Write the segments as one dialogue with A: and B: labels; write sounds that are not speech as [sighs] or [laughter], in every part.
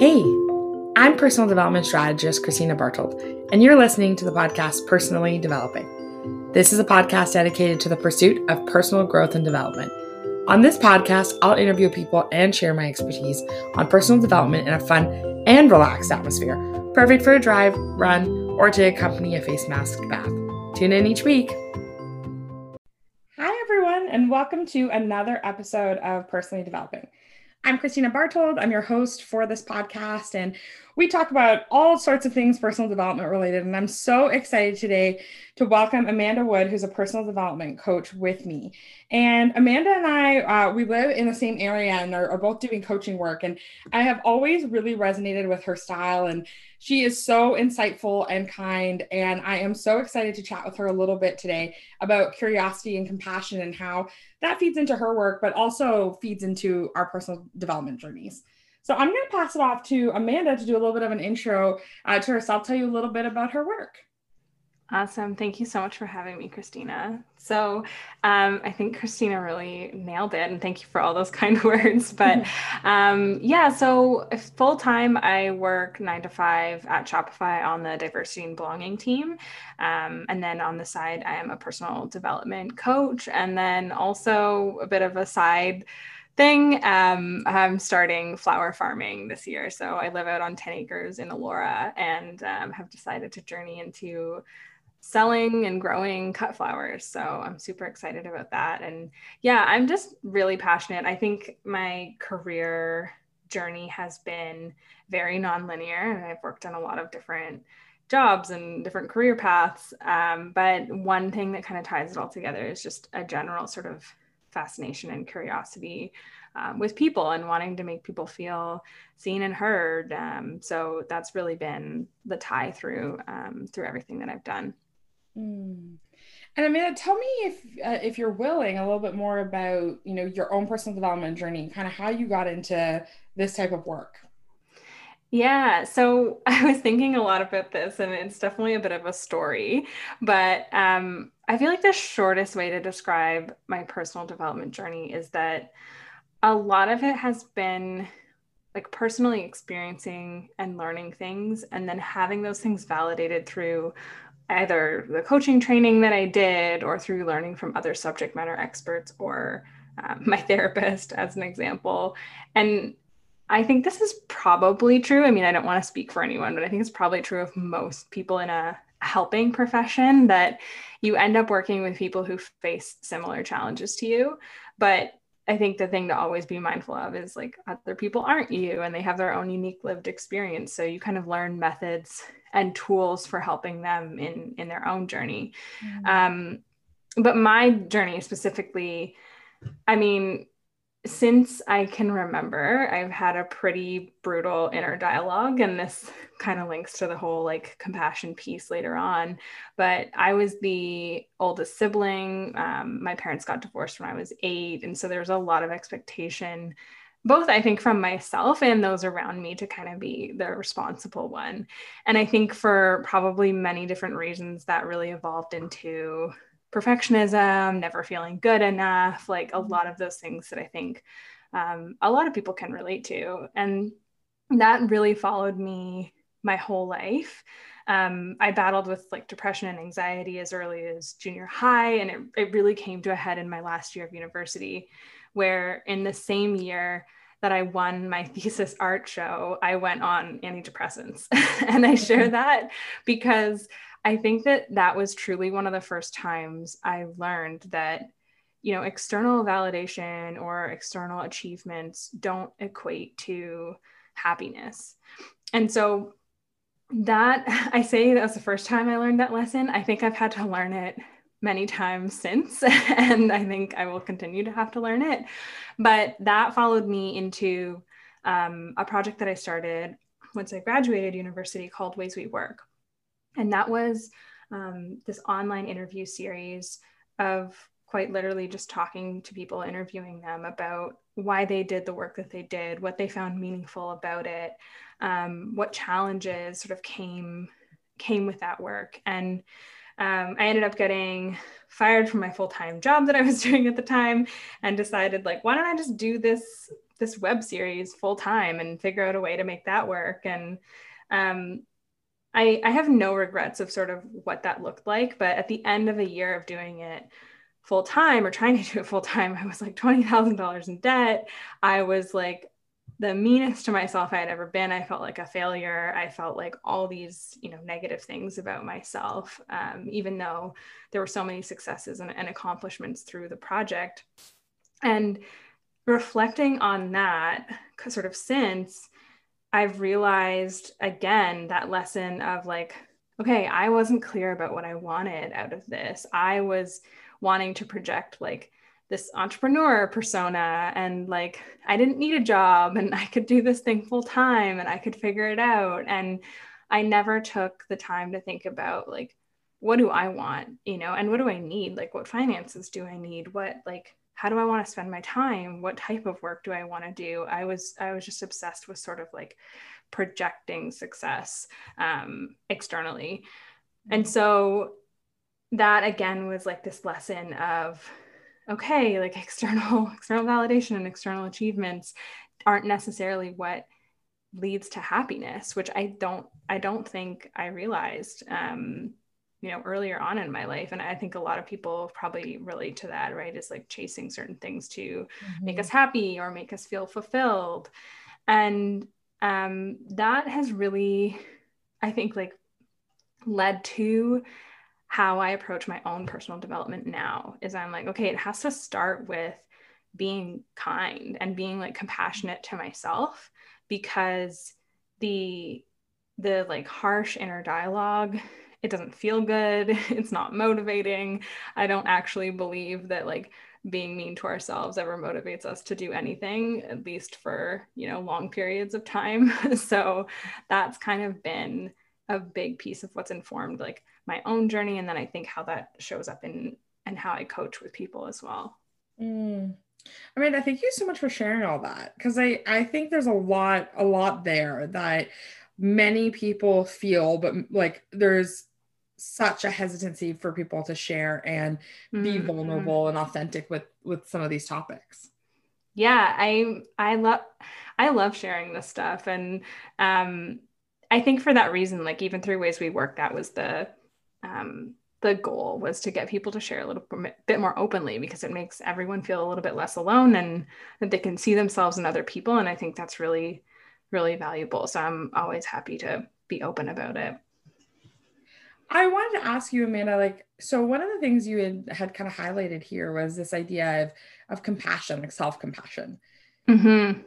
A: Hey, I'm personal development strategist Christina Bartold, and you're listening to the podcast Personally Developing. This is a podcast dedicated to the pursuit of personal growth and development. On this podcast, I'll interview people and share my expertise on personal development in a fun and relaxed atmosphere, perfect for a drive, run, or to accompany a face mask bath. Tune in each week. Hi, everyone, and welcome to another episode of Personally Developing. I'm Christina Bartold. I'm your host for this podcast, and we talk about all sorts of things personal development related. And I'm so excited today to welcome Amanda Wood, who's a personal development coach with me. And Amanda and I, uh, we live in the same area and are, are both doing coaching work. And I have always really resonated with her style and she is so insightful and kind. And I am so excited to chat with her a little bit today about curiosity and compassion and how that feeds into her work, but also feeds into our personal development journeys. So I'm going to pass it off to Amanda to do a little bit of an intro uh, to herself, tell you a little bit about her work.
B: Awesome. Thank you so much for having me, Christina. So, um, I think Christina really nailed it, and thank you for all those [laughs] kind words. But [laughs] um, yeah, so full time, I work nine to five at Shopify on the diversity and belonging team. Um, and then on the side, I am a personal development coach, and then also a bit of a side thing. Um, I'm starting flower farming this year. So I live out on 10 acres in Elora and um, have decided to journey into selling and growing cut flowers. So I'm super excited about that. And yeah, I'm just really passionate. I think my career journey has been very nonlinear, and I've worked on a lot of different jobs and different career paths. Um, but one thing that kind of ties it all together is just a general sort of fascination and curiosity um, with people and wanting to make people feel seen and heard. Um, so that's really been the tie through um, through everything that I've done.
A: Mm. And Amanda, tell me if uh, if you're willing a little bit more about you know your own personal development journey, kind of how you got into this type of work.
B: Yeah, so [laughs] I was thinking a lot about this, and it's definitely a bit of a story. But um, I feel like the shortest way to describe my personal development journey is that a lot of it has been like personally experiencing and learning things, and then having those things validated through either the coaching training that I did or through learning from other subject matter experts or um, [laughs] my therapist, as an example. And I think this is probably true. I mean, I don't want to speak for anyone, but I think it's probably true of most people in a helping profession that you end up working with people who face similar challenges to you. But I think the thing to always be mindful of is like other people aren't you and they have their own unique lived experience. So you kind of learn methods and tools for helping them in in their own journey. Mm-hmm. Um, but my journey specifically, I mean, since I can remember, I've had a pretty brutal inner dialogue, and this kind of links to the whole like compassion piece later on. But I was the oldest sibling. Um, my parents got divorced when I was eight, and so there was a lot of expectation, both I think from myself and those around me, to kind of be the responsible one. And I think for probably many different reasons, that really evolved into perfectionism, never feeling good enough, like a lot of those things that I think um, a lot of people can relate to. And that really followed me my whole life. Um, I battled with like depression and anxiety as early as junior high, and it, it really came to a head in my last year of university, where in the same year, that I won my [laughs] thesis art show, I went on antidepressants. [laughs] and I share mm-hmm. that because I think that that was truly one of the first times I learned that you know external validation or external achievements don't equate to happiness. And so that [laughs] I say that was the first time I learned that lesson. I think I've had to learn it many times since, [laughs] and I think I will continue to have to learn it. But that followed me into um, a project that I started once I graduated university called Ways We Work. And that was um, this online interview series of quite literally just talking to people, interviewing them about why they did the work that they did, what they found meaningful about it, um, what challenges sort of came came with that work. And um, I ended up getting fired from my full time job that I was [laughs] doing at the time, and decided like, why don't I just do this this web series full time and figure out a way to make that work. And um, I, I have no regrets of sort of what that looked like. But at the end of a year of doing it full time or trying to do it full time, I was like $20,000 in debt. I was like the meanest to myself I had ever been. I felt like a failure. I felt like all these, you know, negative things about myself, um, even though there were so many successes and, and accomplishments through the project. And reflecting on that sort of since, I've realized again that lesson of like, okay, I wasn't clear about what I wanted out of this. I was wanting to project like this entrepreneur persona and like I didn't need a job and [laughs] I could do this thing full time and I could figure it out. And I never took the time to think about like, what do I want, you know, and what do I need? Like, what finances do I need? What, like, how do I want to spend my time? What type of work do I want to do? I was I was just obsessed with sort of like projecting success um, externally, and so that again was like this lesson of okay, like [laughs] external external validation and external achievements aren't necessarily what leads to happiness, which I don't I don't think I realized. Um, you know earlier on in my life and i think a lot of people probably relate to that right is like chasing certain things to mm-hmm. make us happy or make us feel fulfilled and um, that has really i think like led to how i approach my own personal development now is i'm like okay it has to start with being kind and being like compassionate to myself because the the like harsh inner dialogue it doesn't feel good [laughs] it's not motivating. I don't actually believe that like being mean to ourselves ever motivates us to do anything at least for you know long periods of time. [laughs] So that's kind of been a big piece of what's informed like my own journey and then i think how that shows up in and how i coach with people as well.
A: Mm. I mean, I thank you so much for sharing all that because I I think there's a lot a lot there that many people feel, but like there's such a hesitancy for people to share and be mm-hmm. vulnerable and authentic with with some of these topics.
B: Yeah i i love i love sharing this stuff. And um i think for that reason like even through ways we work that was the um the goal was to get people to share a little bit more openly because it makes everyone feel a little bit less alone and that they can see themselves in other people. And i think that's really really valuable. So i'm always happy to be open about it
A: I wanted to ask you, Amanda, like, so one of the things you had, had kind of highlighted here was this idea of, of compassion, like self-compassion. Mm-hmm.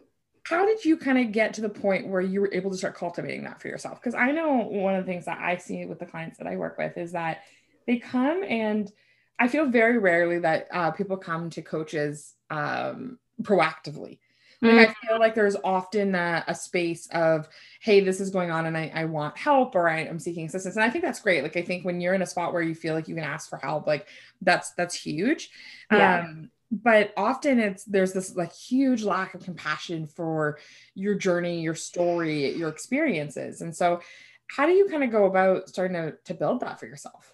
A: How did you kind of get to the point where you were able to start cultivating that for yourself? Because I know one of the things that I see with the clients that I work with is that they come and I feel very rarely that uh, people come to coaches um, proactively. Like I feel like there's often a, a, space of, hey, this is going on and I, I want help or I, am seeking assistance. And I think that's great. Like I think when you're in a spot where you feel like you can ask for help, like that's that's huge. Yeah. Um, but often it's there's this like huge lack of compassion for your journey, your story, your experiences. And so how do you kind of go about starting to, to build that for yourself?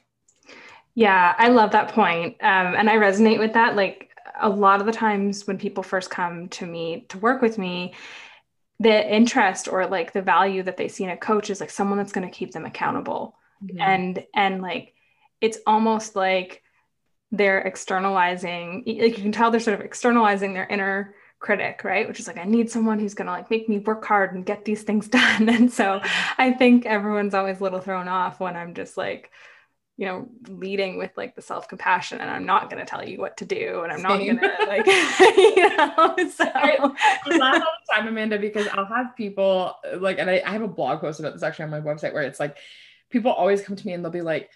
B: Yeah, I love that point. Um, and I resonate with that. Like a lot of the times when people first come to me to work with me, the interest or like the value that they see in a coach is like someone that's going to keep them accountable. Mm-hmm. And and like it's almost like they're externalizing like you can tell they're sort of externalizing their inner critic right which is like i need someone who's going to like make me work hard and get these things [laughs] done and so mm-hmm. i think everyone's always a little thrown off when i'm just like you know, leading with like the self compassion, and I'm not going to tell you what to do, and I'm Same. not going to like, [laughs] you know. So I,
A: I laugh all the time, Amanda, because I'll have people like, and I, I have a blog post about this actually on my website where it's like, people always come to me and they'll be like,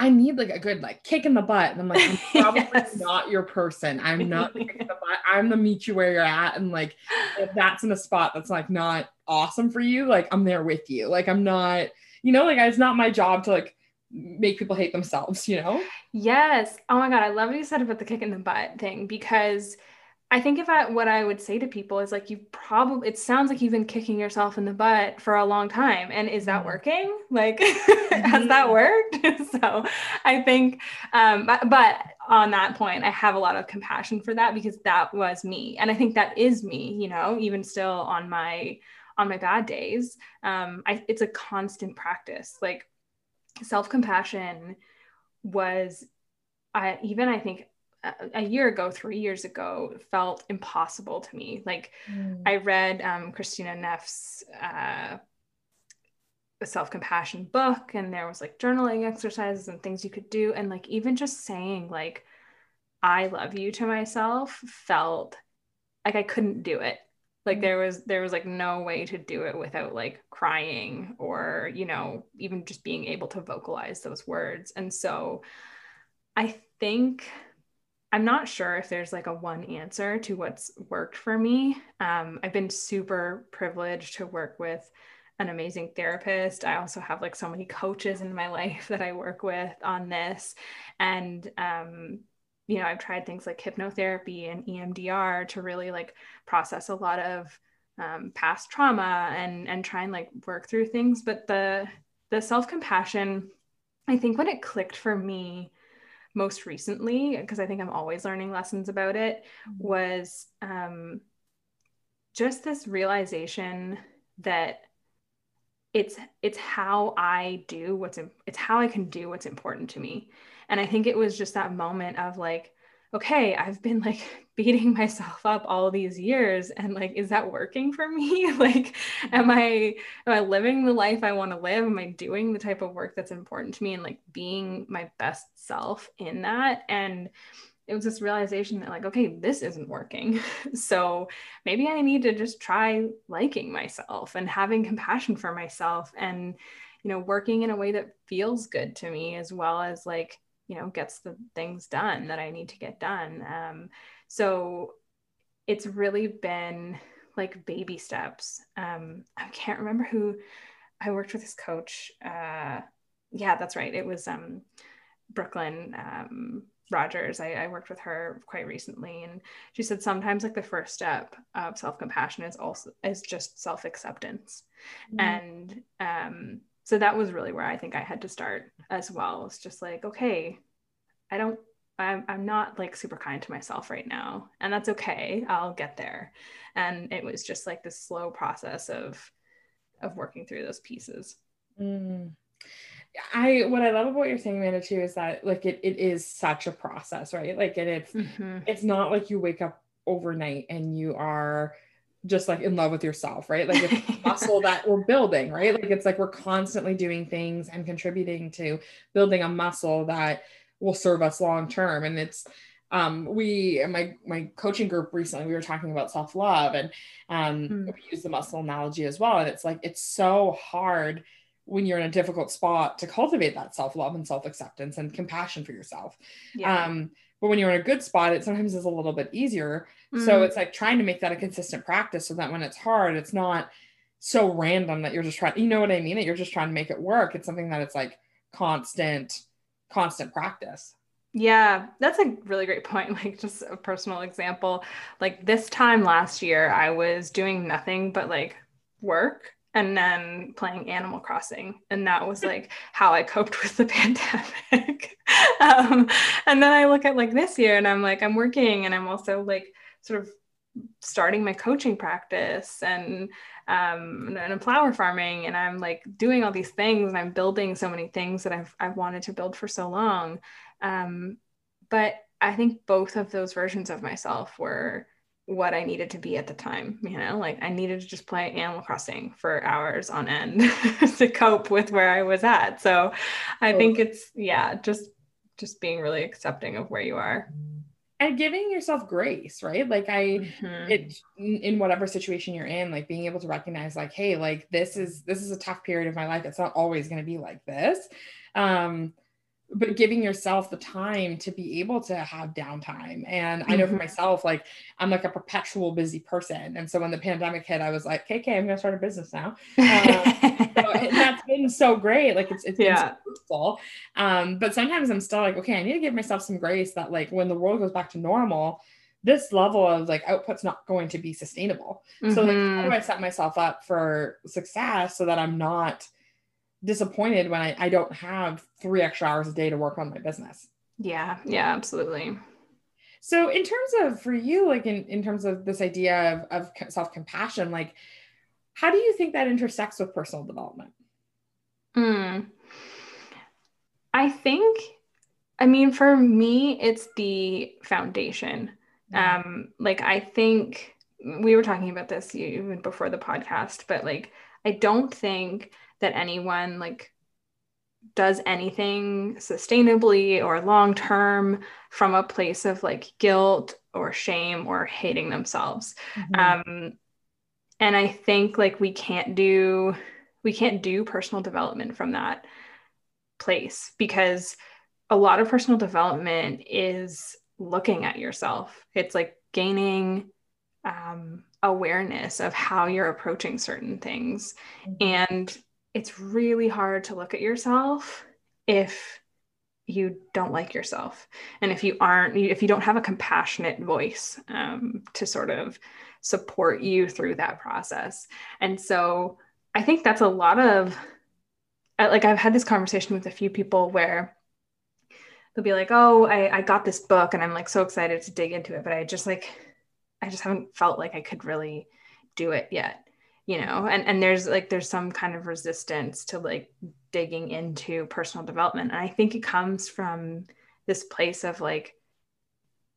A: I need like a good like kick in the butt. And I'm like, I'm [laughs] probably yes. not your person. I'm not the kick in the butt. I'm the meet you where you're at. And like if that's in a spot that's like not awesome for you, like I'm there with you. Like I'm not, you know, like it's not my job to like make people hate themselves, you know?
B: Yes. Oh my God. I love what you said about the kick in the butt thing because I think if I what I would say to people is like you probably it sounds like you've been kicking yourself in the butt for a long time and is that mm-hmm. working like [laughs] has that mm-hmm. worked [laughs] so I think um but, but on that point I have a lot of compassion for that because that was me and I think that is me you know even still on my on my bad days um I it's a constant practice like self-compassion was I even I think a year ago, three years ago, felt impossible to me. Like mm. I read um, Kristin Neff's uh, self compassion book, and there was like journaling exercises and things you could do, and like even just saying like "I love you" to myself felt like I couldn't do it. Like there was there was like no way to do it without like crying or you know even just being able to vocalize those words. And so I think I'm not sure if there's like a one answer to what's worked for me. Um, I've been super privileged to work with an amazing therapist. I also have like so many coaches in my [laughs] life that I work with on this. And, um, you know, I've tried things like hypnotherapy and EMDR to really like process a lot of um, past trauma and and try and like work through things. But the the self compassion, I think when it clicked for me most recently, because I think I'm always learning lessons about it, mm-hmm. was um, just this realization that it's it's how I do what's it's how I can do what's important to me. And I think it was just that moment of like, okay, I've been like [laughs] beating myself up all these years and like is that working for me? [laughs] like am I am I living the life I want to live? Am I doing the type of work that's important to me and like being my best self in that? And it was this realization that like okay this isn't working [laughs] so maybe i need to just try liking myself and having compassion for myself and you know working in a way that feels good to me as well as like you know gets the things done that i need to get done um, so it's really been like baby steps um, i can't remember who i worked with this coach uh, yeah that's right it was um, brooklyn um, Rogers. I, I, worked with her quite recently, and she said sometimes like the first step of self compassion is also is just self acceptance, mm-hmm. and um, so that was really where I think I had to start as well. It's just like, okay, I don't, I'm, I'm not like super kind to myself right now. And that's okay. I'll get there. And it was just like this slow process of, of working through those pieces.
A: Mm. I what I love about what you're saying, Amanda, too, is that like it it is such a process, right? Like and it's mm-hmm. it's not like you wake up overnight and you are just like in love with yourself, right? Like it's [laughs] muscle that we're building, right? Like it's like we're constantly doing things and contributing to building a muscle that will serve us long term. And it's um we my my coaching group recently we were talking about self-love and um mm. we use the muscle analogy as well. And it's like it's so hard when you're in a difficult spot to cultivate that self-love and self-acceptance and compassion for yourself. Yeah. Um but when you're in a good spot, it sometimes is a little bit easier. Mm. So it's like trying to make that a consistent practice so that when it's hard, it's not so random that you're just trying, you know what I mean? That you're just trying to make it work. It's something that it's like constant, constant practice.
B: Yeah, that's a really great point. [laughs] Like, just a personal example. Like, this time last year, I was doing nothing but like work and then playing Animal Crossing. And that was like how I coped with the [laughs] pandemic. um, and then I look at like this year and I'm like, I'm working and I'm also like sort of starting my coaching practice and um, and flower farming and I'm like doing all these things and I'm building so many things that I've I've wanted to build for so long. Um, but I think both of those versions of myself were what I needed to be at the time. You know, like I needed to just play Animal Crossing for hours on end [laughs] to cope with where I was at. So I think it's yeah, just just being really accepting of where you are.
A: And giving yourself grace, right? Like I mm-hmm. it in whatever situation you're in, like being able to recognize like, hey, like this is this is a tough period of my life. It's not always going to be like this. Um but giving yourself the time to be able to have downtime. And I know for mm-hmm. myself, like I'm like a perpetual busy person. And so when the pandemic hit, I was like, okay, okay I'm going to start a business now. Uh, so [laughs] that's been so great. Like it's, it's yeah. so Um, but sometimes I'm still like, okay, I need to give myself some grace that like when the world goes back to normal, this level of like output's not going to be sustainable. Mm-hmm. So like how do
B: Mhm.
A: I set myself up for success so that I'm not disappointed when I, I don't have three extra hours a day to work on my business.
B: yeah, yeah, absolutely.
A: So in terms of for you, like in, in terms of this idea of, of self-compassion, like how do you think that intersects with personal development?
B: Mm. I think, I mean, for me, it's the foundation. Um, like I think we were talking about this even before the podcast, but like I don't think that anyone like does anything sustainably or long term from a place of like guilt or shame or hating themselves.
A: Mhm.
B: Um, and I think like we can't do we can't do personal development from that place because a lot of personal development is looking at yourself. It's like gaining um, awareness of how you're approaching certain things. And it's really hard to look at yourself if you don't like yourself. And if you aren't, if you don't have a compassionate voice um, to sort of support you through that process. And so I think that's a lot of, like, I've had this conversation with a few people where they'll be like, oh, I, I got this book and I'm like so excited to dig into it, but I just like, I just haven't felt like I could really do it yet you know and and there's like there's some kind of resistance to like digging into personal development. And i think it comes from this place of like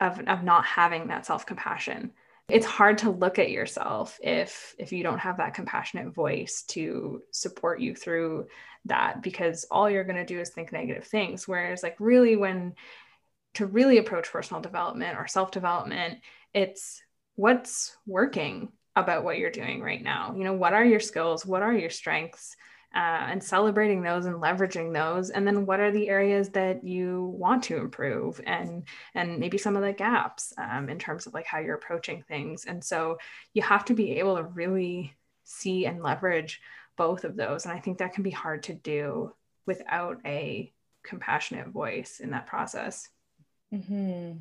B: of of not having that self-compassion. It's hard to look at yourself if if you don't have that compassionate voice to support you through that because all you're going to do is think negative things. Whereas like really when to really approach personal development or self-development it's what's working about what you're doing right now. You know what are your skills? What are your strengths? Uh, and celebrating those and leveraging those. And then what are the areas that you want to improve and and maybe some of the gaps um, in terms of like how you're approaching things. And so you have to be able to really see and leverage both of those. And i think that can be hard to do without a compassionate voice in that process.
A: Hmm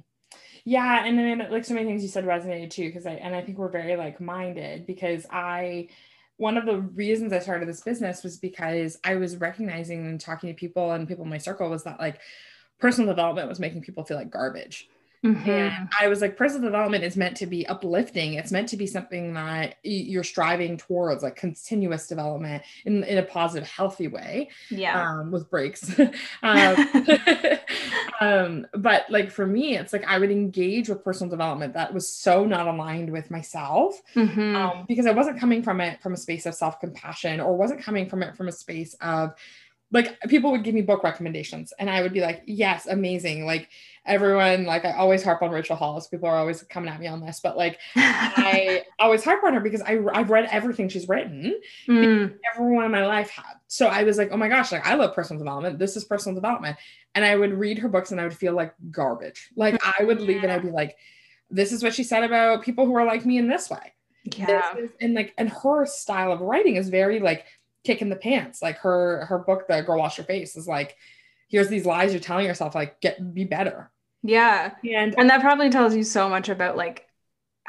A: Yeah, and then like so many things you said resonated too, because I and I think we're very like minded because I one of the reasons I started this business was because I was recognizing and talking to people and people in my circle was that like personal development was making people feel like garbage. And I was like, personal development is meant to be uplifting. It's meant to be something that you're striving towards, like continuous development in, in a positive, healthy way
B: yeah
A: um, with breaks. [laughs] [laughs] um, [laughs] um, but like for me, it's like I would engage with personal development that was so not aligned with myself
B: Mhm.
A: um, because I wasn't coming from it from a space of self compassion or wasn't coming from it from a space of like people would give me book recommendations and I would be like, yes, amazing. Like everyone, like I always harp on Rachel Hollis. People are always coming at me on this, but like [laughs] I always harp on her because I, I've read everything she's written
B: Mm,
A: everyone in my life had. So I was like, oh my gosh, like I love personal development. This is personal development. And I would read her books and I would feel like garbage. Like I would leave and I'd be like, this is what she said about people who are like me in this way.
B: yeah
A: This is, and like, and her style of writing is very like kick in the pants. Like her, her book, The Girl Wash Your Face is like, here's these lies you're telling yourself, like get, be better.
B: yeah
A: And
B: and that probably tells you so much about like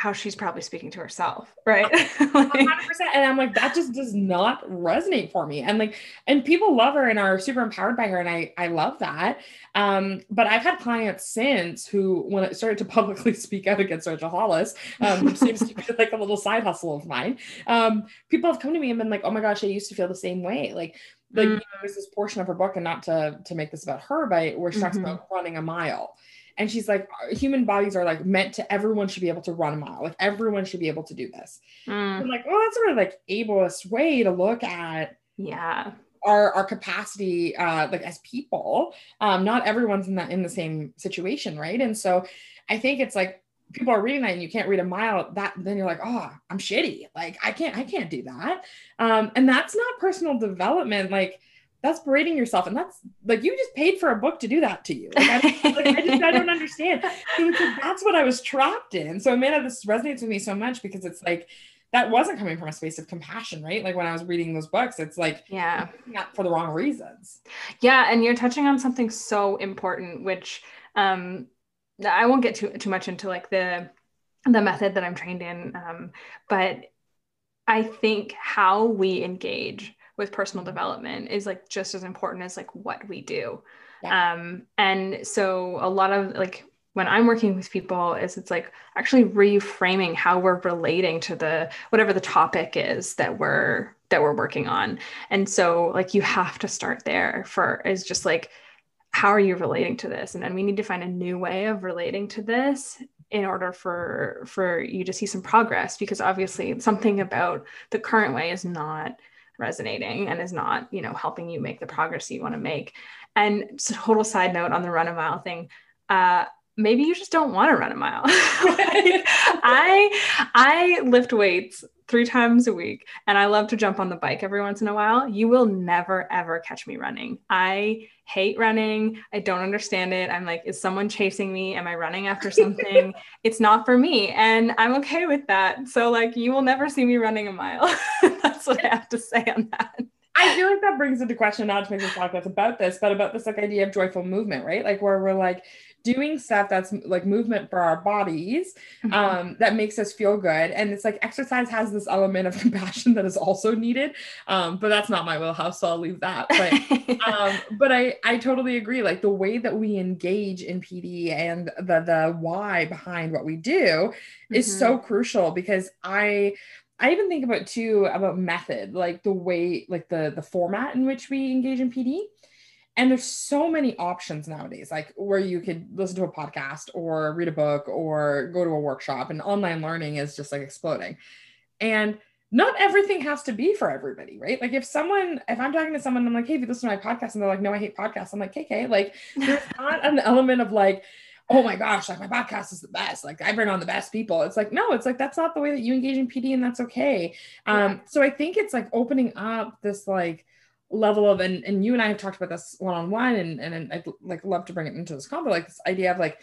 B: how she's probably speaking to herself right? [laughs] Like-
A: 100% and i'm like that just does not resonate for me. And like and people love her and are super empowered by her and i i love that. Um but i've had clients since who when i started to [laughs] publicly speak out against rachel hollis um which seems to be like a little side hustle of mine. Um people have come to me and been like oh my gosh i used to feel the same way. Like like
B: Mm.
A: you know, there's this portion of her book and not to to make this about her but where she talks
B: Mhm.
A: about running a mile and she's like human bodies are like meant to everyone should be able to run a mile like everyone should be able to do this
B: Mm,
A: I'm like, oh, that's sort of like ableist way to look at
B: yeah
A: our our capacity uh like as people. Um, not everyone's in that in the same situation, right? And so I think it's like people are reading that and you can't read a mile, that then you're like, oh, I'm shitty. Like I can't, I can't do that. Um, and that's not personal development, like that's berating yourself. And that's like you just paid for a book to do that to you. Like, I, like, I just I don't [laughs] understand. So like, that's what I was trapped in. So Amanda, this resonates with me so much because it's like that wasn't coming from a space of compassion, right? Like when I was reading those books, it's like
B: yeah
A: not for the wrong reasons.
B: Yeah, and you're touching on something so important, which um, I won't get too too much into like the the method that I'm trained in. Um, but I think how we engage with personal development is like just as important as like what we do. Yeah. Um, and so a lot of like when I'm working with people is it's like actually reframing how we're relating to the whatever the topic is that we're that we're working on. And so like you have to start there for is just like how are you relating to this? And then we need to find a new way of relating to this in order for for you to see some progress because obviously something about the current way is not resonating and is not you know helping you make the progress you want to make. And total side note on the run a mile thing uh, maybe you just don't want to run a mile. [laughs] [laughs] I I lift weights three times a week and I love to jump on the bike every once in a while. You will never ever catch me running. I hate running. I don't understand it. I'm like, is someone chasing me? Am I running after something? [laughs] it's not for me. And I'm okay with that. So like you will never see me running a mile. That's what I have to say on that.
A: I feel like that brings into question not to make this podcast about this, but about this like idea of joyful movement, right? Like where we're like doing stuff that's like movement for our bodies mm-hmm. um, that makes us feel good. And it's like exercise has this element of [laughs] compassion that is also needed. Um, but that's not my wheelhouse, so I'll leave that. [laughs] But um, but I I totally agree. Like the way that we engage in PD and the the why behind what we do is mm-hmm. so crucial because I I even think about too about method, like the way, like the the format in which we engage in PD. And there's so many options nowadays, like where you could listen to a podcast or read a book or go to a workshop, and online learning is just like exploding. And not everything has to be for everybody, right? Like if someone, if I'm talking to someone, I'm like, hey, if you listen to my podcast, and they're like, no, I hate podcasts. I'm like, KK, like there's [laughs] not an element of like, oh my gosh, like my podcast is the best. Like I bring on the best people. It's like, no, it's like that's not the way that you engage in PD, and that's okay. Um, so I think it's like opening up this like level of and, and you and I have talked about this one-on-one and and I'd like love to bring it into this combo like this idea of like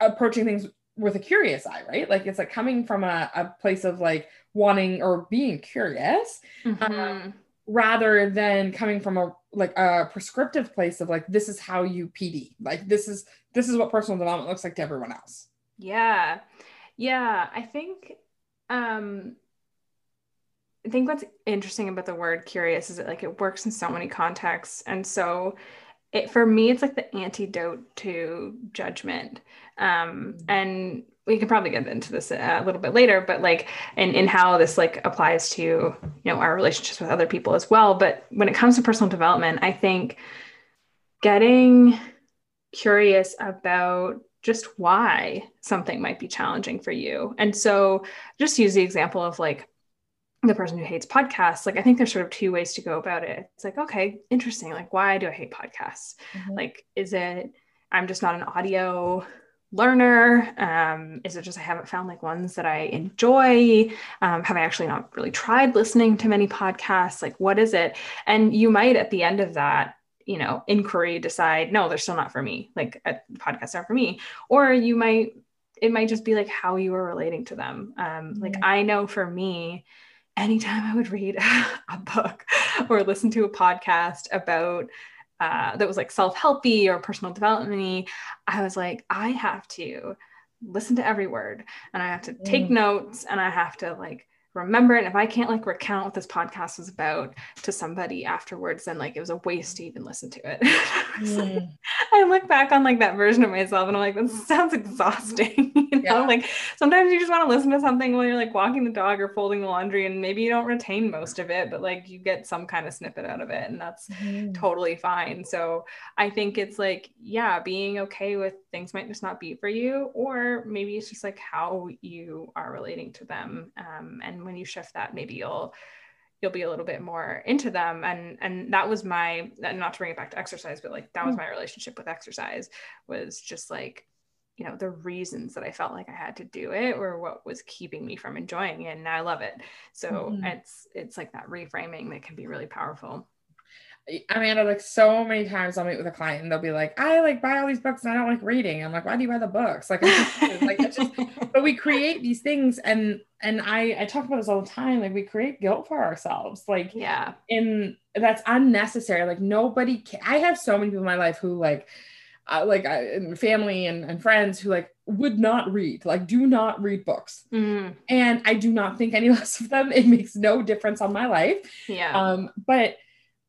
A: approaching things with a curious eye right? Like it's like coming from a, a place of like wanting or being curious mm-hmm. um, rather than coming from a like a prescriptive place of like this is how you PD like this is this is what personal development looks like to everyone else.
B: Yeah. Yeah I think um I think what's interesting about the word curious is that like it works in so many contexts. And so it for me, it's like the antidote to judgment. Um, and we can probably get into this a little bit later, but like and in how this like applies to you know our relationships with other people as well. But when it comes to personal development, I think getting curious about just why something might be challenging for you. And so just use the example of like the person who hates podcasts like i think there's sort of two ways to go about it. It's like okay interesting like why do i hate podcasts? Mm-hmm. like is it i'm just not an audio learner? Um, is it just i haven't found like ones that i enjoy? Um, have i actually not really tried listening to many podcasts? Like what is it? And you might at the end of that you know inquiry decide no they're still not for me. Like a podcast are for me. Or you might it might just be like how you are relating to them. Um, mm-hmm. like i know for me anytime I would read [laughs] a book or listen to a podcast about uh, that was like self-helpy or personal development I was like, I have to listen to every word and I have to take mm. notes and I have to like remember it. And if I can't like recount what this podcast was about to somebody afterwards, then like it was a waste to even listen to it. [laughs] mm. like, I look back on like that version of myself and I'm like, that sounds exhausting. [laughs] you know, yeah. like sometimes you just want to listen to something while you're like walking the dog or folding the laundry and maybe you don't retain most of it, but like you get some kind of snippet out of it and that's mm. totally fine. So I think it's like, yeah, being okay with things might just not be for you, or maybe it's just like how you are relating to them. Um, and when you shift that maybe you'll you'll be a little bit more into them and and that was my not to bring it back to exercise but like that was mm. my relationship with exercise was just like you know the reasons that i felt like i had to do it or what was keeping me from enjoying it and i love it so mm-hmm. it's it's like that reframing that can be really powerful
A: Amanda, like so many times I'll meet with a client and they'll be like, I like buy all these books and I don't like reading. I'm like, why do you buy the books? Like, like it's just, [laughs] but we create these things and, and I, I talk about this all the time. Like we create guilt for ourselves. Like,
B: yeah.
A: And that's unnecessary. Like nobody can, I have so many people in my life who like, uh, like I, and family and, and friends who like would not read, like do not read books.
B: Mm,
A: And I do not think any [laughs] less of them. It makes no difference on my life.
B: yeah.
A: Um, but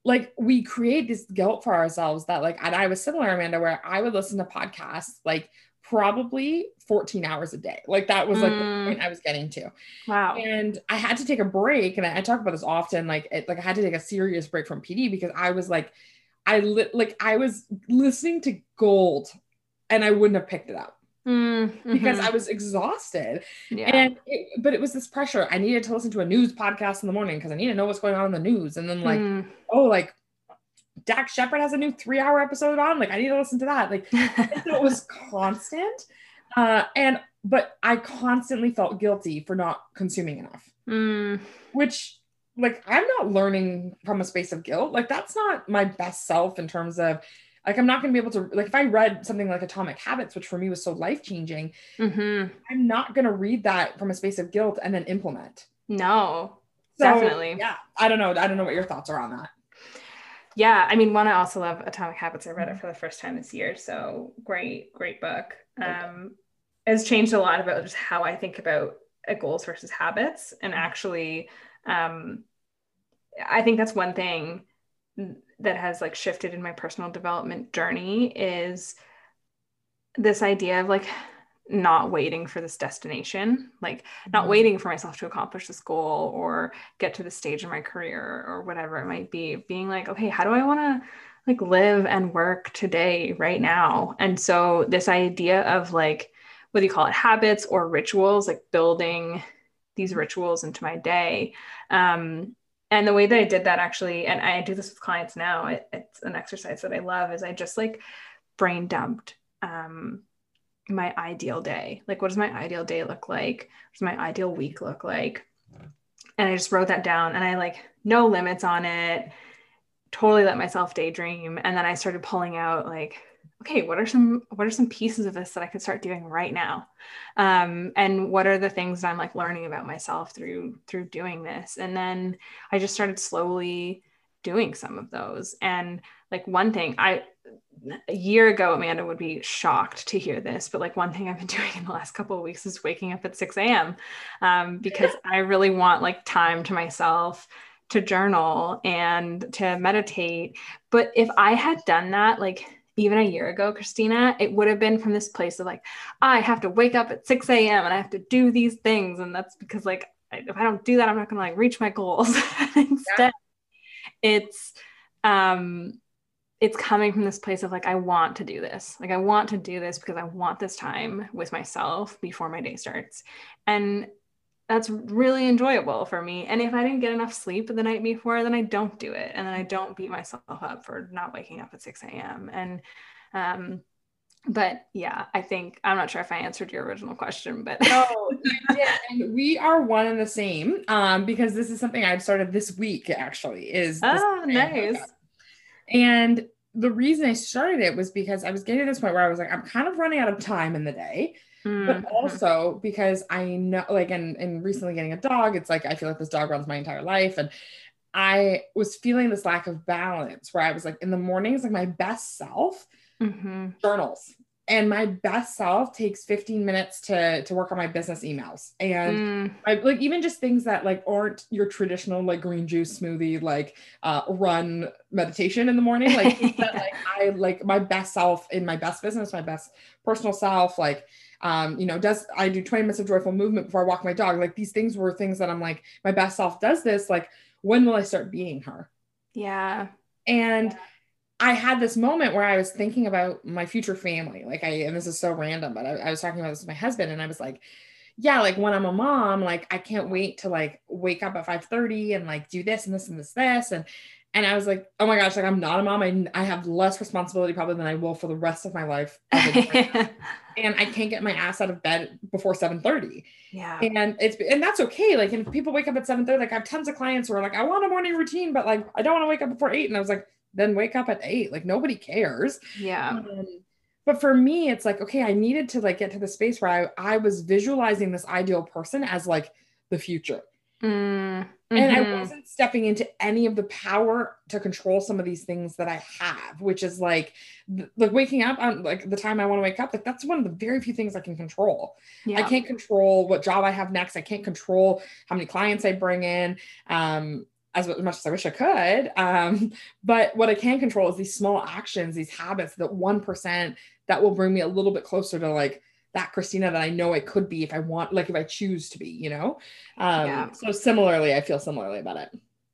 A: like we create this guilt for ourselves that like, and I was similar, Amanda, where I would listen to podcasts like probably 14 hours a day. Like that was like
B: Mm.
A: the point I was getting to.
B: wow.
A: And I had to take a break. And I, I talk about this often. Like, it, like I had to take a serious break from PD because I was like, I li- like I was listening to gold, and I wouldn't have picked it up
B: Mm,
A: because. I was exhausted.
B: yeah.
A: And it, but it was this pressure. I needed to listen to a news podcast in the morning because I need to know what's going on in the news. And then like,
B: Mm.
A: oh, like Dax Shepard has a new three hour episode on. Like I need to listen to that. Like so [laughs] it was constant. Uh, and but I constantly felt guilty for not consuming enough,
B: Mm,
A: which like I'm not learning from a space of guilt. Like that's not my best self in terms of like I'm not going to be able to like if I read something like Atomic Habits, which for me was so life changing,
B: mhm.
A: I'm not going to read that from a space of guilt and then implement.
B: No,
A: So,
B: Definitely.
A: Yeah. I don't know. I don't know what your thoughts are on that.
B: Yeah, I mean, one, I also love Atomic Habits. I read it for the first time this year, so great, great book. Um, has changed a lot about just how I think about uh, goals versus habits, and actually, um, I think that's one thing that has like shifted in my personal development journey is this idea of like not waiting for this destination, like not
A: Mhm.
B: waiting for myself to accomplish this goal or get to the stage in my career or whatever it might be being like okay how do i want to like live and work today right now and so this idea of like what do you call it habits or rituals like building these rituals into my day um, and the way that i did that actually and i do this with clients now it, it's an exercise that i love is i just like brain dumped um, my ideal day. Like what does my ideal day look like? What does my ideal week look like? And I just wrote that down and I like no limits on it, totally let myself daydream. And then I started pulling out like, okay, what are some what are some pieces of this that I could start doing right now? Um, and what are the things that I'm like learning about myself through through doing this? And then I just started slowly doing some of those. And like one thing I a year ago, Amanda would be shocked to hear this, but like one thing I've been [laughs] doing in the last couple of weeks is waking up at 6 a.m. Um, because [laughs] I really want like time to myself to journal and to meditate. But if I had done that, like even a year ago, Christina, it would have been from this place of like, I have to wake up at 6 a.m. and I have to do these things. And that's because like, if I don't do that, I'm not going to like reach my goals. [laughs] Instead, it's, um, it's coming from this place of like, I want to do this. Like, I want to do this because I want this time with myself before my day starts. And that's really enjoyable for me. And if I didn't get enough sleep the night before, then I don't do it. And then I don't beat myself up for not waking up at 6 a.m. And, um, but yeah, I think I'm not sure if I answered your original question, but
A: No, [laughs] you did. And we are one and the same. Um, because this is something I've started this week actually is
B: oh, nice.
A: And the reason I started it was because I was getting to this point where I was like, I'm kind of running out of time in the day, but
B: Mhm.
A: also because I know, like, and, and recently getting a dog, it's like I feel like this dog runs my entire life. And I was feeling this lack of balance where I was like, in the mornings, like my best self
B: Mhm.
A: journals. And my best self takes 15 minutes to to work on my business emails. And
B: Mm.
A: I like even just things that like aren't your traditional like green juice smoothie like uh run meditation in the morning like things that [laughs] like I like my best self in my best business my best personal self like um you know does I do 20 minutes of joyful movement before I walk my dog like these things were things that I'm like my best self does this like when will I start being her
B: Yeah.
A: and I had this moment where I was thinking about my future family. Like I, and this is so random, but I, I was talking about this with my husband and I was like, yeah, like when I'm a mom, like I can't wait to like wake up at 5 30 and like do this and this and this, this. And, and I was like, oh my gosh, like I'm not a mom. I, I have less responsibility probably than I will for the rest of my life. [laughs] as a parent. and I can't get my ass out of bed before 7 30
B: yeah.
A: and it's and that's okay like and if people wake up at 7 30 like i have tons of clients who are like i want a morning routine but like i don't want to wake up before 8 and i was like then wake up at 8 like nobody cares
B: Yeah.
A: um, but for me it's like okay i needed to like get to the space where i, I was visualizing this ideal person as like the future
B: Mm,
A: and I
B: mhm.
A: wasn't stepping into any of the power to control some of these things that I have, which is like like waking up on like the time I want to wake up. Like that's one of the very few things I can control. I can't control what job I have next. I can't control how many clients I bring in. Um, as much as I wish I could. Um, but what I can control is these small actions, these habits, that 1% that will bring me a little bit closer to like that Christina that I know I could be if I want, like if I choose to be, you know? Um,
B: Yeah.
A: so similarly, I feel similarly about it.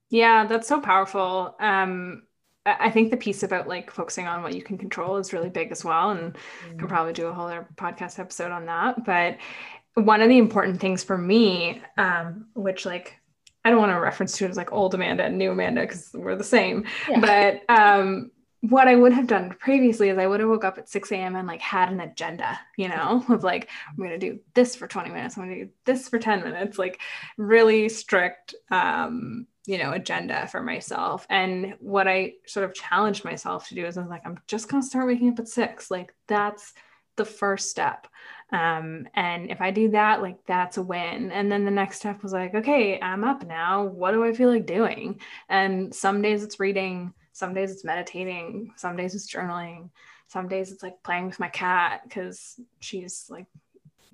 B: Yeah, that's so powerful. Um, I think the piece about like focusing on what you can control is really big as well. And could probably do a whole other podcast episode on that. But one of the important things for me, um, which like I don't want to reference to it as like old Amanda and new Amanda because we're the same.
A: Yeah.
B: But um, what I would have done previously is I would have woke up at 6 a.m. and like had an agenda, you know, [laughs] of like, I'm going to do this for 20 minutes. I'm going to do this for 10 minutes, like really strict, um, you know, agenda for myself. And what I sort of challenged myself to do is I was like, I'm just going to start waking up at six. Like that's the first step. Um, and if I do that, like that's a win. And then the next step was like, okay, I'm up now. What do I feel like doing? And some days it's reading, some days it's meditating, some days it's journaling, some days it's like playing with my cat because she's like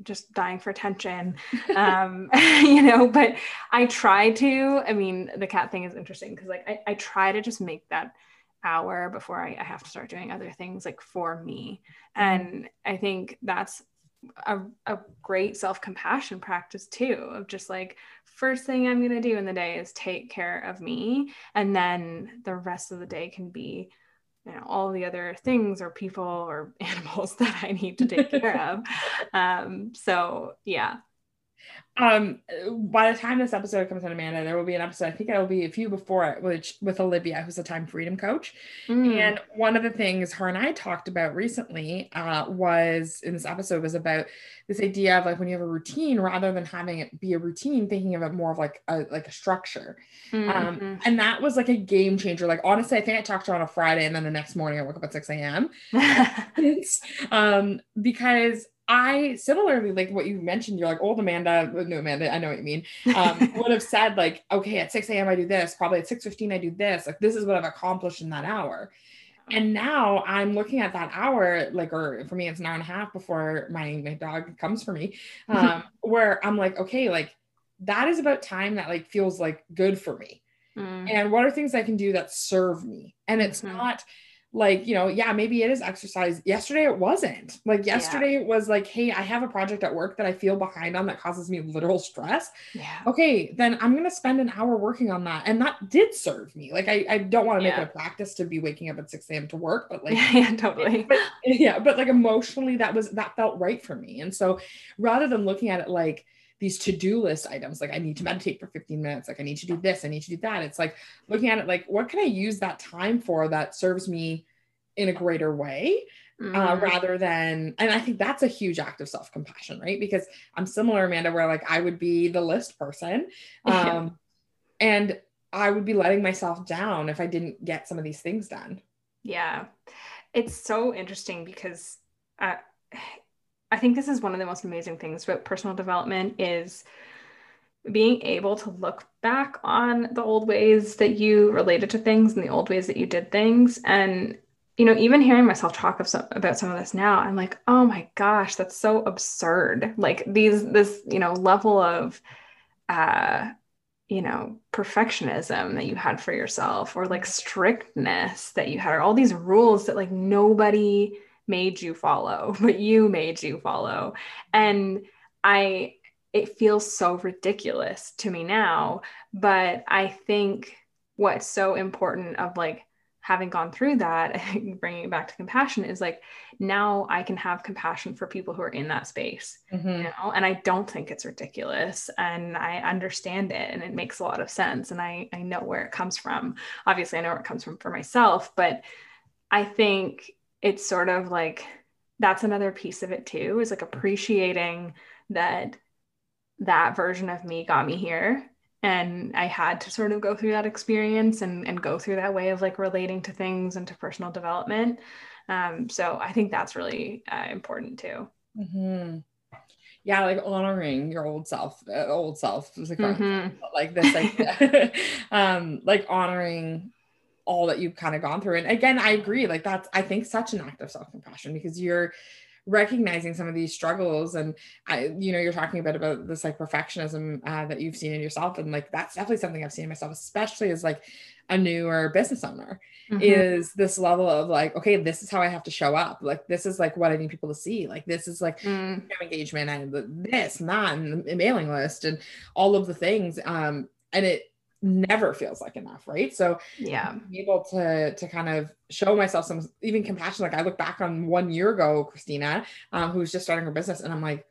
B: just dying for attention. [laughs] Um, [laughs] you know, but I try to, I mean, the cat thing is interesting because like I, I try to just make that hour before I, I have to start doing other things like for me. And I think that's a, a great self-compassion practice too of just like first thing i'm going to do in the day is take care of me and then the rest of the day can be you know all the other things or people or [laughs] animals that i need to take care of. [laughs] Um so yeah
A: Um, by the time this episode comes out, Amanda, there will be an episode. I think it will be a few before it, which with Olivia, who's a time freedom coach.
B: Mm.
A: And one of the things her and I talked about recently uh, was in this episode was about this idea of like when you have a routine, rather than having it be a routine, thinking of it more of like a like a structure. Um,
B: Mhm.
A: and that was like a game changer. Like honestly, I think I talked to her on a Friday, and then the next morning I woke up at six a.m. [laughs] Um, because I similarly like what you mentioned, you're like old Amanda, no Amanda, I know what you mean. Um, [laughs] would have said like, okay, at 6 a.m. I do this, probably at 6:15 I do this. Like this is what I've accomplished in that hour. And now I'm looking at that hour, like, or for me, it's an hour and a half before my my dog comes for me. [laughs] Um, where I'm like, okay, like that is about time that like feels like good for me
B: Mm.
A: and what are things I can do that serve me? And it's
B: Mhm.
A: not like, you know, yeah, maybe it is exercise. Yesterday it wasn't. Like yesterday it was like, hey, I have a project at work that I feel behind on that causes me literal stress.
B: yeah
A: Okay, then I'm gonna spend an hour working on that. And that did serve me. Like I, I don't want to make it a practice to be waking up at 6 a.m. to work, but [laughs] like
B: yeah totally [laughs]
A: but yeah, but like emotionally that was that felt right for me. And so rather than looking at it like these to-do list items, like I need to meditate for 15 minutes, like I need to do this, I need to do that. It's like looking at it like what can I use that time for that serves me in a greater way? Uh,
B: Mhm.
A: rather than and I think that's a huge act of self-compassion, right? Because I'm similar, Amanda, where like I would be the list person. [laughs] Um and I would be letting myself down if I didn't get some of these things done.
B: Yeah, it's so interesting because uh, I think this is one of the most amazing things about personal development is being able to look back on the old ways that you related to things and the old ways that you did things. And you know even hearing myself talk some, about some of this now i'm like oh my gosh that's so absurd. Like these this you know level of uh you know perfectionism that you had for yourself or like strictness that you had or all these rules that like nobody made you follow [laughs] but you made you follow. And i it feels so ridiculous to me now but i think what's so important of like having gone through that [laughs] bringing it back to compassion is like now i can have compassion for people who are in that space you mm-hmm. know and i don't think it's ridiculous and i understand it and it makes a lot of sense and i i know where it comes from. Obviously i know where it comes from for myself but i think it's sort of like that's another piece of it too is like appreciating that that version of me got me here. And i had to sort of go through that experience and, and go through that way of like relating to things and to personal development. Um, so i think that's really uh, important too.
A: Hmm yeah, like honoring your old self, uh, old self, like, mm-hmm. like this, like, [laughs] um, like honoring all that you've kind of gone through. And again, I agree. Like that's, I think, such an act of self compassion because you're recognizing some of these struggles and I, you know, you're talking a bit about this like perfectionism uh, that you've seen in yourself, and like that's definitely something I've seen in myself, especially as like a newer business owner, mm-hmm. is this level of like, okay, this is how I have to show up. Like this is like what I need people to see. Like this is like mm. engagement and this and that and the mailing list and all of the things. Um, and it never feels like enough right? So
B: yeah.
A: able to to kind of show myself some even compassion like i look back on one year ago christina um, who was just starting her business and i'm like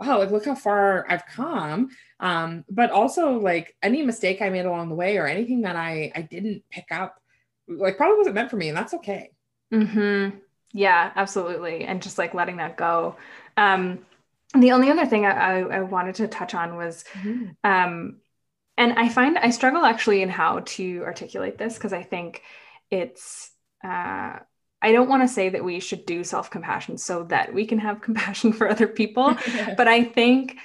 A: wow like look how far i've come. Um, but also like any mistake i made along the way or anything that i i didn't pick up like probably wasn't meant for me and that's okay.
B: Mm-hmm. yeah absolutely and just like letting that go. Um the only other thing I, I, I wanted to touch on was mm-hmm. um and I find I struggle actually in how to articulate this because I think it's uh, I don't want to say that we should do self compassion so that we can have [laughs] compassion for other people, [laughs] but I think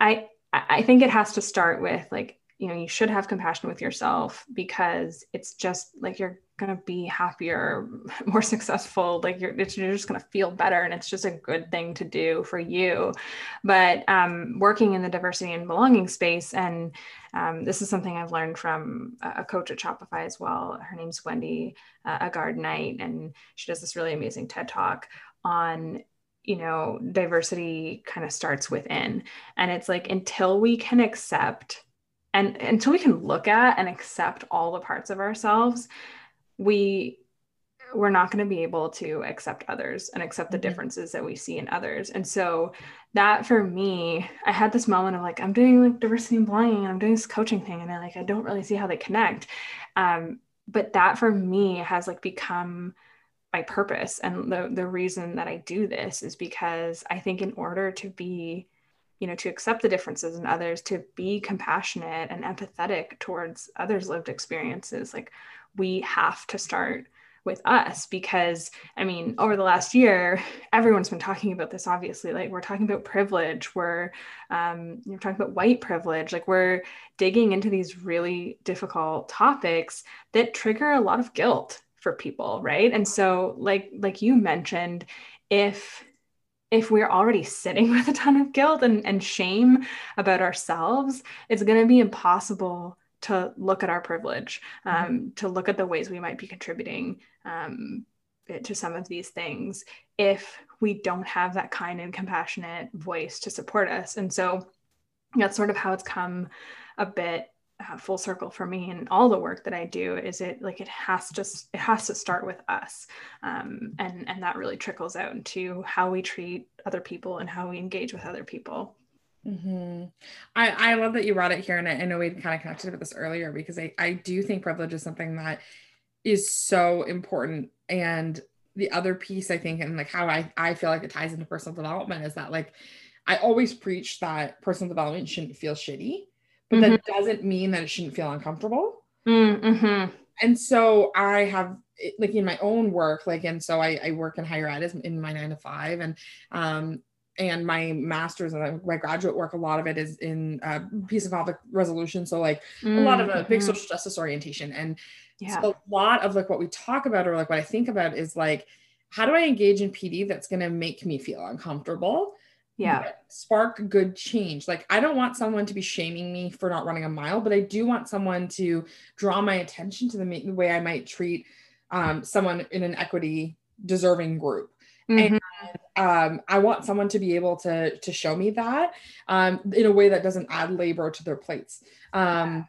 B: I I think it has to start with like you know you should have compassion with yourself because it's just like you're going to be happier [laughs] more successful like you're, you're just going to feel better and it's just a good thing to do for you. But um, working in the diversity and belonging space and um, this is something i've learned from a coach at shopify as well. Her name's wendy uh, agard knight and she does this really amazing ted talk on you know diversity kind of starts within. And it's like until we can accept and until we can look at and accept all the parts of ourselves we we're not going to be able to accept others and accept the mm-hmm. differences that we see in others. And so that for me i had this moment of like i'm doing like diversity and belonging and i'm doing this coaching thing and i like i don't really see how they connect. Um, but that for me has like become my purpose. And the the reason that i do this is because i think in order to be you know to accept the differences in others to be compassionate and empathetic towards others lived experiences like we have to start with us because i mean over the last year everyone's been talking about this obviously like we're talking about privilege we're um, you're talking about white privilege like we're digging into these really difficult topics that trigger a lot of guilt for people right? And so like like you mentioned if if we're already sitting [laughs] with a ton of guilt and, and shame about ourselves, it's going to be impossible to look at our privilege, um, mm-hmm. to look at the ways we might be contributing um, to some of these things if we don't have that kind and compassionate voice to support us. And so that's sort of how it's come a bit uh, full circle for me and all the work that I do is it like it has to it has to start with us um, and and that really trickles out into how we treat other people and how we engage with other people.
A: Mm-hmm. I, I love that you brought it here and I, I know we kind of connected with this earlier because I, I do think privilege is something that is so important and the other piece I think and like how I, I feel like it ties into personal development is that like I always preach that personal development shouldn't feel shitty but mm-hmm. that doesn't mean that it shouldn't feel uncomfortable.
B: Mm-hmm.
A: And so I have like in my own work, like, and so I, I work in higher ed in my nine to five and, um, and my master's and my graduate work, a lot of it is in uh, peace and conflict resolution. So like mm-hmm. a lot of a big mm-hmm. social justice orientation. And yeah. so a lot of like what we talk about or like what I think about is like, how do I engage in PD that's going to make me feel uncomfortable?
B: Yeah.
A: Spark good change. Like i don't want someone to be shaming me for not running a mile but i do want someone to draw my attention to the, the way i might treat um, someone in an equity deserving group. Mm-hmm. and um, i want someone to be able to to show me that um, in a way that doesn't add labor to their plates. Um,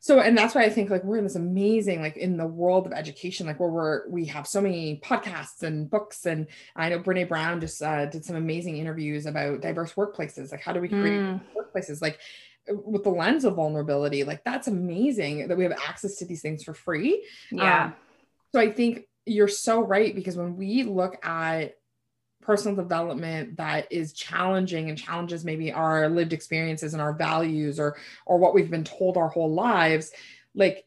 A: so and that's why i think like we're in this amazing like in the world of education like where we're we have so many podcasts and books and i know brene brown just uh, did some amazing interviews about diverse workplaces like how do we create mm. workplaces? Like with the lens of vulnerability like that's amazing that we have access to these things for free.
B: Yeah. Um,
A: so i think you're so right because when we look at personal development that is challenging and challenges maybe our lived experiences and our values or or what we've been told our whole lives like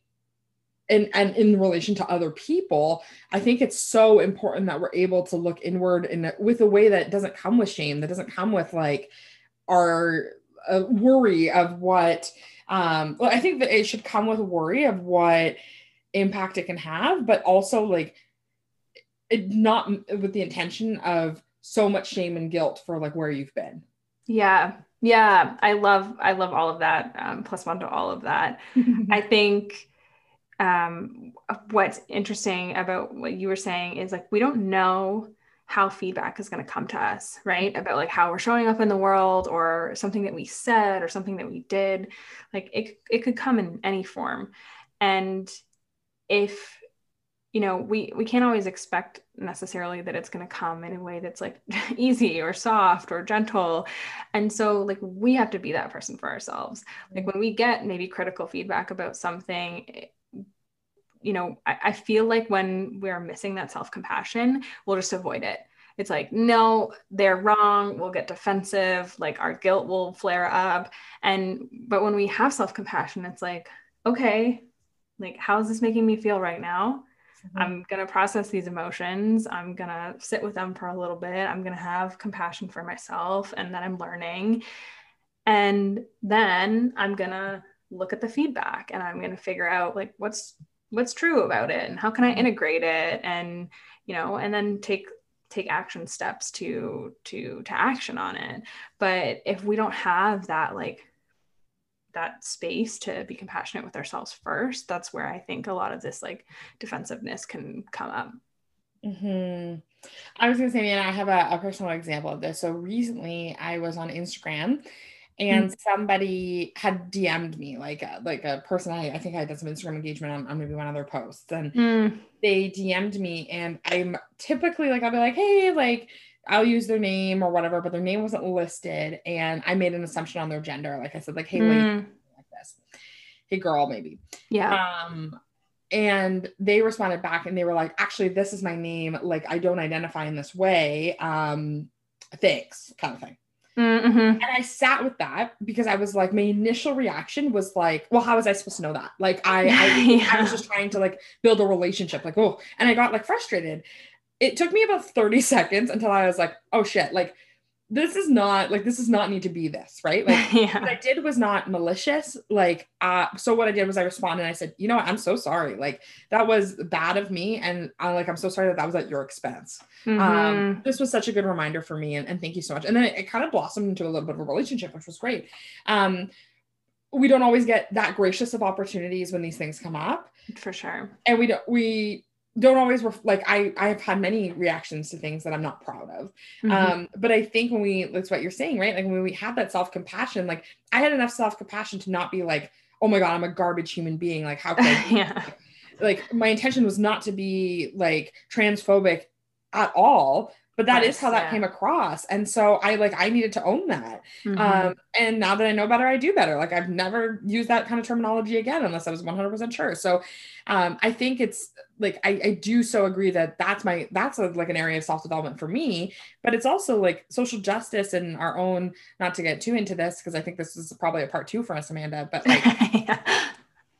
A: and and in relation to other people i think it's so important that we're able to look inward in with a way that doesn't come with shame that doesn't come with like our uh, worry of what um well i think that it should come with worry of what impact it can have but also like it not with the intention of so much shame and guilt for like where you've been
B: yeah yeah i love i love all of that um, plus one to all of that [laughs] i think um, what's interesting about what you were saying is like we don't know how feedback is going to come to us, right? About like how we're showing up in the world or something that we said or something that we did. Like it, it could come in any form. And if you know we we can't always expect necessarily that it's going to come in a way that's like [laughs] easy or soft or gentle and so like we have to be that person for ourselves like when we get maybe critical feedback about something eh, you know, I, I feel like when we're missing that self compassion, we'll just avoid it. It's like, no, they're wrong. We'll get defensive. Like our guilt will flare up. And, but when we have self compassion, it's like, okay, like, how is this making me feel right now? Mm-hmm. I'm going to process these emotions. I'm going to sit with them for a little bit. I'm going to have compassion for myself and that I'm learning. And then I'm going to look at the feedback and I'm going to figure out like what's what's true about it and how can i mm-hmm. integrate it and you know and then take take action steps to to to action on it but if we don't have that like that space to be compassionate with ourselves first that's where i think a lot of this like defensiveness can come up
A: mm-hmm. i was going to say man i have a, a personal example of this so recently i was on instagram and mm. somebody had DM'd me like a, like a person I, I think I did some Instagram engagement on, on maybe one of their posts and mm. they DM'd me and I'm typically like I'll be like hey like I'll use their name or whatever but their name wasn't listed and I made an assumption on their gender like I said like hey mm. like this hey girl maybe
B: yeah
A: um and they responded back and they were like actually this is my name like I don't identify in this way um thanks kind of thing Mm-hmm. And I sat with that because I was like, my initial reaction was like, well, how was I supposed to know that? Like, I, I, [laughs] yeah. I was just trying to like build a relationship, like, oh, and I got like frustrated. It took me about 30 seconds until I was like, oh shit, like this is not like this does not need to be this right? Like [laughs] yeah. what i did was not malicious. Like uh so what i did was i responded and i said you know what? I'm so sorry. Like that was bad of me. And i like i'm so sorry that that was at your expense. Um, mm-hmm. um this was such a good reminder for me and, and thank you so much. And then it, it kind of blossomed into a little bit of a relationship which was great. Um we don't always get that gracious of opportunities when these things come up.
B: For sure.
A: And we don't we don't always ref- like I I've had many reactions to things that I'm not proud of. Mm-hmm. Um, but I think when we that's what you're saying, right? Like when we have that self compassion, like I had enough self compassion to not be like, oh my god, I'm a garbage human being. Like how [laughs] could I?
B: yeah.
A: Like my intention was not to be like transphobic at all but that yes, is how that yeah. came across. And so i like i needed to own that. Mm-hmm. um and now that i know better i do better. Like i've never used that kind of terminology again unless i was 100% sure. So um i think it's like i, I do so agree that that's my that's a, like an area of self-development for me. But it's also like social justice and our own not to get too into this because i think this is probably a part two for us amanda but like [laughs] yeah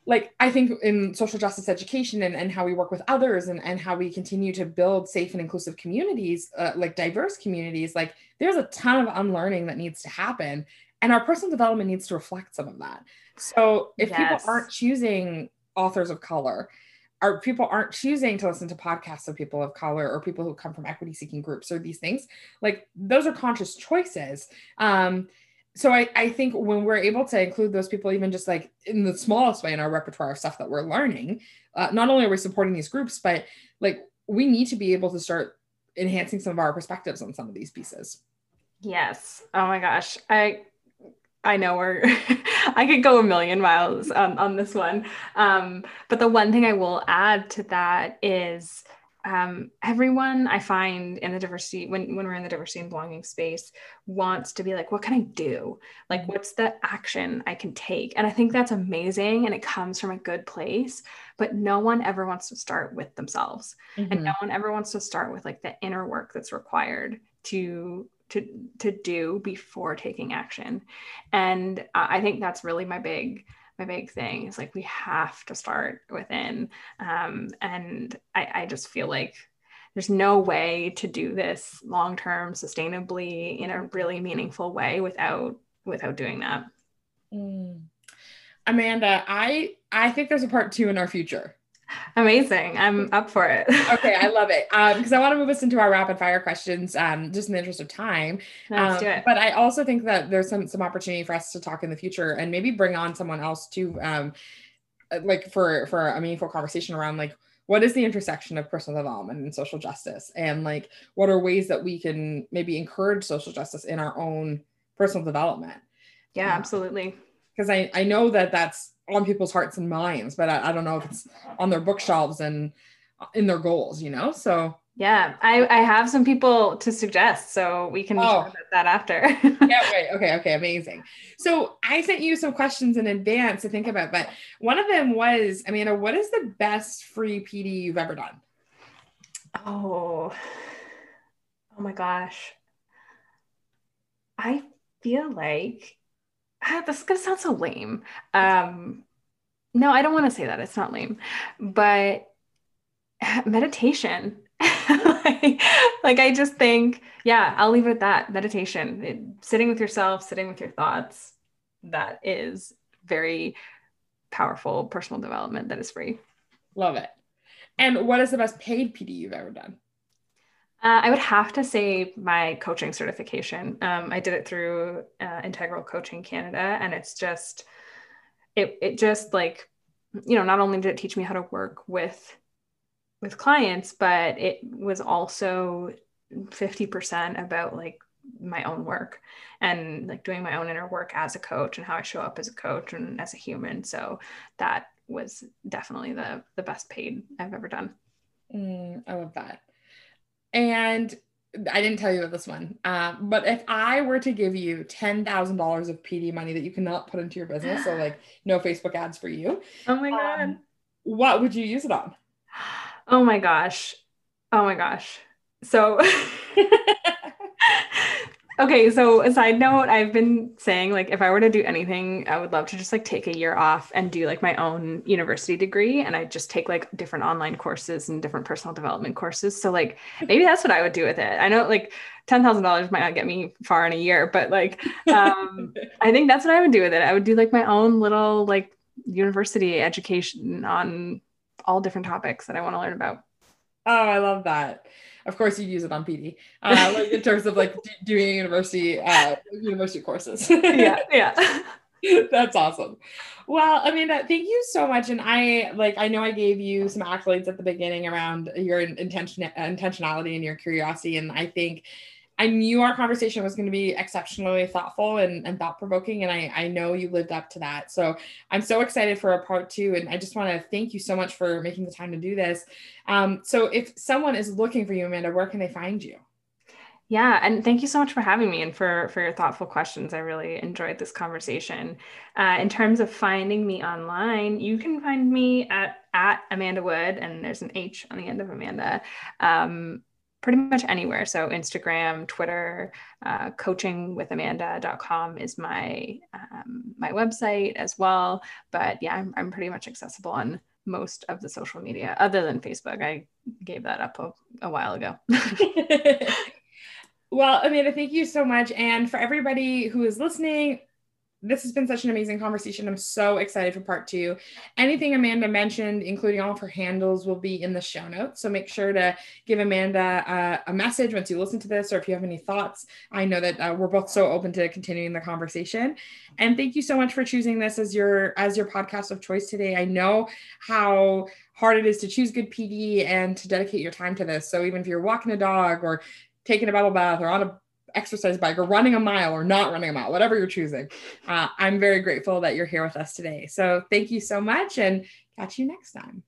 A: like I think in social justice education and, and how we work with others and, and how we continue to build safe and inclusive communities, uh, like diverse communities, like there's a ton of unlearning that needs to happen. And our personal development needs to reflect some of that. So if yes. people aren't choosing authors of color, our people aren't choosing to listen to podcasts of people of color or people who come from equity seeking groups or these things, like those are conscious choices. Um, so I, I think when we're able to include those people even just like in the smallest way in our repertoire of stuff that we're learning uh, not only are we supporting these groups but like we need to be able to start enhancing some of our perspectives on some of these pieces.
B: Yes. Oh my gosh. I i know we're [laughs] i could go a million miles um, on this one. Um, but the one thing i will add to that is um, everyone I find in the diversity when when we're in the diversity and belonging space wants to be like, what can I do? Like, mm-hmm. what's the action I can take? And I think that's amazing, and it comes from a good place. But no one ever wants to start with themselves, mm-hmm. and no one ever wants to start with like the inner work that's required to to to do before taking action. And I think that's really my big my big thing is like we have to start within um, and I, I just feel like there's no way to do this long term sustainably in a really meaningful way without without doing that
A: mm. amanda i i think there's a part two in our future
B: Amazing. I'm up for it. [laughs]
A: okay, I love it. Because um, I want to move us into our rapid fire questions, um, just in the interest of time.
B: Let's um, do it.
A: But I also think that there's some some opportunity for us to talk in the future and maybe bring on someone else to, um, uh, like for for a meaningful conversation around like what is the intersection of personal development and social justice, and like what are ways that we can maybe encourage social justice in our own personal development.
B: Yeah, absolutely.
A: Because I I know that that's on people's hearts and minds, but I, I don't know if it's on their bookshelves and uh, in their goals, you know? So
B: yeah, I, I have some people to suggest, so we can oh. talk about that after. [laughs]
A: yeah, right. Okay, okay, amazing. So I sent you some questions in advance to think about, but one of them was, Amanda, what is the best free PD you've ever done?
B: Oh, oh my gosh. I feel like [sighs] this is gonna sound so lame. Um, no, I don't want to say that. It's not lame, but [sighs] meditation. like, [laughs] like, I just think, yeah, I'll leave it at that. Meditation, it, sitting with yourself, sitting with your thoughts. That is very powerful personal development that is free.
A: Love it. And what is the best paid PD you've ever done?
B: Uh, I would have to say my coaching certification. Um, I did it through uh, Integral Coaching Canada, and it's just it it just like you know not only did it teach me how to work with with clients, but it was also fifty percent about like my own work and like doing my own inner work as a coach and how I show up as a coach and as a human. So that was definitely the the best paid I've ever done.
A: Mm, I love that. And I didn't tell you about this one, um, but if I were to give you ten thousand dollars of PD money that you cannot put into your business, so like [gasps] no Facebook ads for you.
B: Oh my god! Um,
A: what would you use it on? [gasps]
B: Oh my gosh! Oh my gosh! So [laughs] [laughs] Okay, so a side note, I've been saying like if I were to do anything, I would love to just like take a year off and do like my own university degree and I just take like different online courses and different personal development courses. So like maybe that's what I would do with it. I know like $10,000 might not get me far in a year, but like um [laughs] I think that's what I would do with it. I would do like my own little like university education on all different topics that I want to learn about.
A: Oh, I love that of course you'd use it on PD, uh, like in terms of like [laughs] d- doing university uh, university courses. [laughs]
B: yeah, yeah.
A: That's awesome. Well, I mean, thank you so much. And I like, I know I gave you some accolades at the beginning around your intention, intentionality and your curiosity. And I think I knew our conversation was going to be exceptionally thoughtful and, and thought provoking. And I, I know you lived up to that. So I'm so excited for a part two. And I just want to thank you so much for making the time to do this. Um, so if someone is looking for you, Amanda, where can they find you?
B: Yeah, and thank you so much for having me and for for your thoughtful questions. I really enjoyed this conversation. Uh, in terms of finding me online, you can find me at at Amanda Wood, and there's an H on the end of Amanda. Um, pretty much anywhere. So Instagram, Twitter, uh, coachingwithamanda.com is my um, my website as well. But yeah, I'm, I'm pretty much accessible on most of the social media other than Facebook. I gave that up a, a while ago. [laughs] [laughs]
A: well, Amanda, thank you so much. And for everybody who is listening, this has been such an amazing conversation. I'm so excited for part two. Anything Amanda mentioned, including all of her handles, will be in the show notes. So make sure to give Amanda uh, a message once you listen to this, or if you have any thoughts. I know that uh, we're both so open to continuing the conversation. And thank you so much for choosing this as your as your podcast of choice today. I know how hard it is to choose good PD and to dedicate your time to this. So even if you're walking a dog or taking a bubble bath or on a exercise bike or running a mile or not running a mile, whatever you're choosing. Uh, I'm very grateful that you're here with us today. So thank you so much and catch you next time.